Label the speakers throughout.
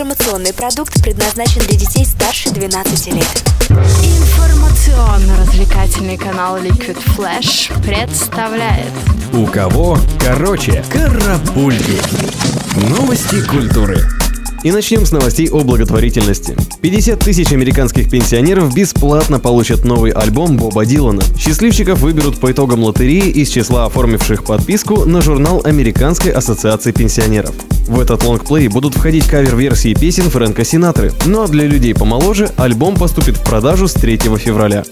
Speaker 1: Информационный продукт предназначен для детей старше 12 лет.
Speaker 2: Информационно-развлекательный канал Liquid Flash представляет
Speaker 3: У кого короче карапульки. Новости культуры. И начнем с новостей о благотворительности. 50 тысяч американских пенсионеров бесплатно получат новый альбом Боба Дилана. Счастливчиков выберут по итогам лотереи из числа оформивших подписку на журнал Американской ассоциации пенсионеров. В этот лонгплей будут входить кавер-версии песен Фрэнка Синатры. Ну а для людей помоложе альбом поступит в продажу с 3 февраля.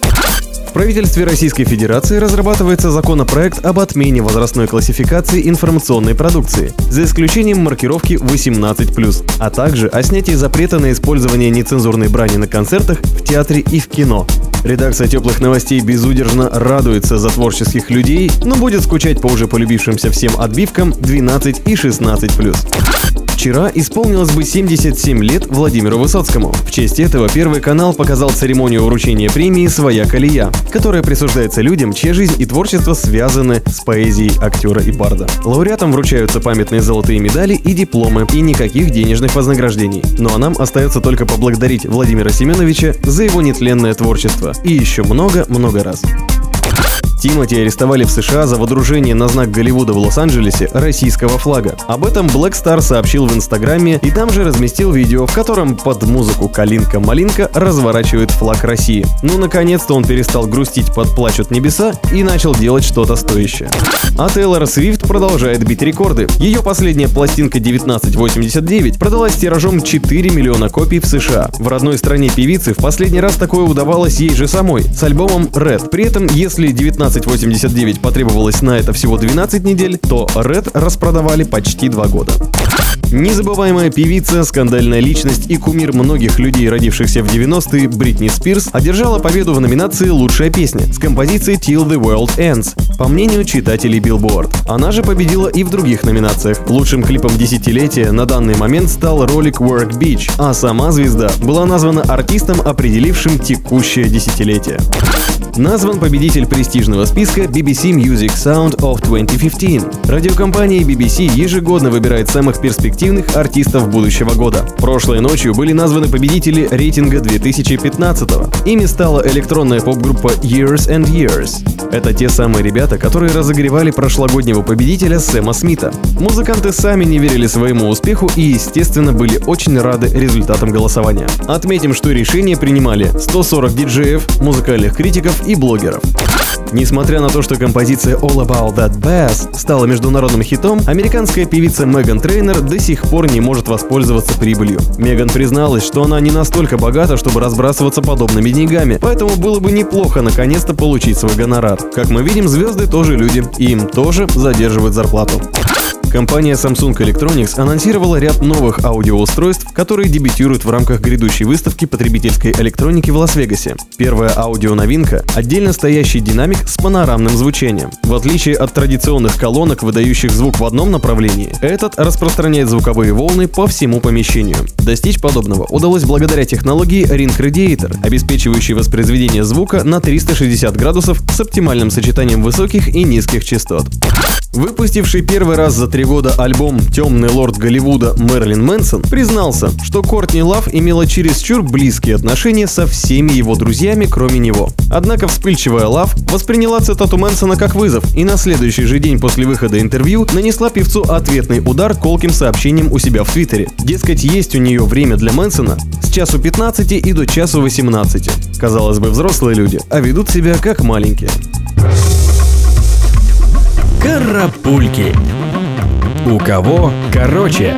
Speaker 3: В правительстве Российской Федерации разрабатывается законопроект об отмене возрастной классификации информационной продукции, за исключением маркировки 18+, а также о снятии запрета на использование нецензурной брани на концертах, в театре и в кино. Редакция теплых новостей безудержно радуется за творческих людей, но будет скучать по уже полюбившимся всем отбивкам 12 и 16+. Вчера исполнилось бы 77 лет Владимиру Высоцкому. В честь этого Первый канал показал церемонию вручения премии «Своя колея», которая присуждается людям, чья жизнь и творчество связаны с поэзией актера и барда. Лауреатам вручаются памятные золотые медали и дипломы, и никаких денежных вознаграждений. Ну а нам остается только поблагодарить Владимира Семеновича за его нетленное творчество. И еще много-много раз. Тимати арестовали в США за водружение на знак Голливуда в Лос-Анджелесе российского флага. Об этом Black Star сообщил в Инстаграме и там же разместил видео, в котором под музыку «Калинка-малинка» разворачивает флаг России. Ну, наконец-то он перестал грустить под «Плачут небеса» и начал делать что-то стоящее. А Тейлор Свифт продолжает бить рекорды. Ее последняя пластинка 1989 продалась тиражом 4 миллиона копий в США. В родной стране певицы в последний раз такое удавалось ей же самой с альбомом Red. При этом, если 19 1589 потребовалось на это всего 12 недель, то Red распродавали почти два года. Незабываемая певица, скандальная личность и кумир многих людей, родившихся в 90-е, Бритни Спирс, одержала победу в номинации «Лучшая песня» с композицией «Till the World Ends», по мнению читателей Billboard. Она же победила и в других номинациях. Лучшим клипом десятилетия на данный момент стал ролик Work Beach, а сама звезда была названа артистом, определившим текущее десятилетие. Назван победитель престижного списка BBC Music Sound of 2015. Радиокомпания BBC ежегодно выбирает самых перспективных артистов будущего года. Прошлой ночью были названы победители рейтинга 2015 -го. Ими стала электронная поп-группа Years and Years. Это те самые ребята, которые разогревали прошлогоднего победителя Сэма Смита. Музыканты сами не верили своему успеху и, естественно, были очень рады результатам голосования. Отметим, что решение принимали 140 диджеев, музыкальных критиков и блогеров. Несмотря на то, что композиция All About That Bass стала международным хитом, американская певица Меган Трейнер до сих пор не может воспользоваться прибылью. Меган призналась, что она не настолько богата, чтобы разбрасываться подобными деньгами, поэтому было бы неплохо наконец-то получить свой гонорар. Как мы видим, звезды тоже люди, и им тоже задерживают зарплату. Компания Samsung Electronics анонсировала ряд новых аудиоустройств, которые дебютируют в рамках грядущей выставки потребительской электроники в Лас-Вегасе. Первая аудионовинка – отдельно стоящий динамик с панорамным звучанием. В отличие от традиционных колонок, выдающих звук в одном направлении, этот распространяет звуковые волны по всему помещению. Достичь подобного удалось благодаря технологии Ring Radiator, обеспечивающей воспроизведение звука на 360 градусов с оптимальным сочетанием высоких и низких частот. Выпустивший первый раз за три года альбом «Темный лорд Голливуда» Мерлин Мэнсон признался, что Кортни Лав имела чересчур близкие отношения со всеми его друзьями, кроме него. Однако вспыльчивая Лав восприняла цитату Мэнсона как вызов и на следующий же день после выхода интервью нанесла певцу ответный удар колким сообщением у себя в Твиттере. Дескать, есть у нее время для Мэнсона с часу 15 и до часу 18. Казалось бы, взрослые люди, а ведут себя как маленькие. Карапульки. У кого короче?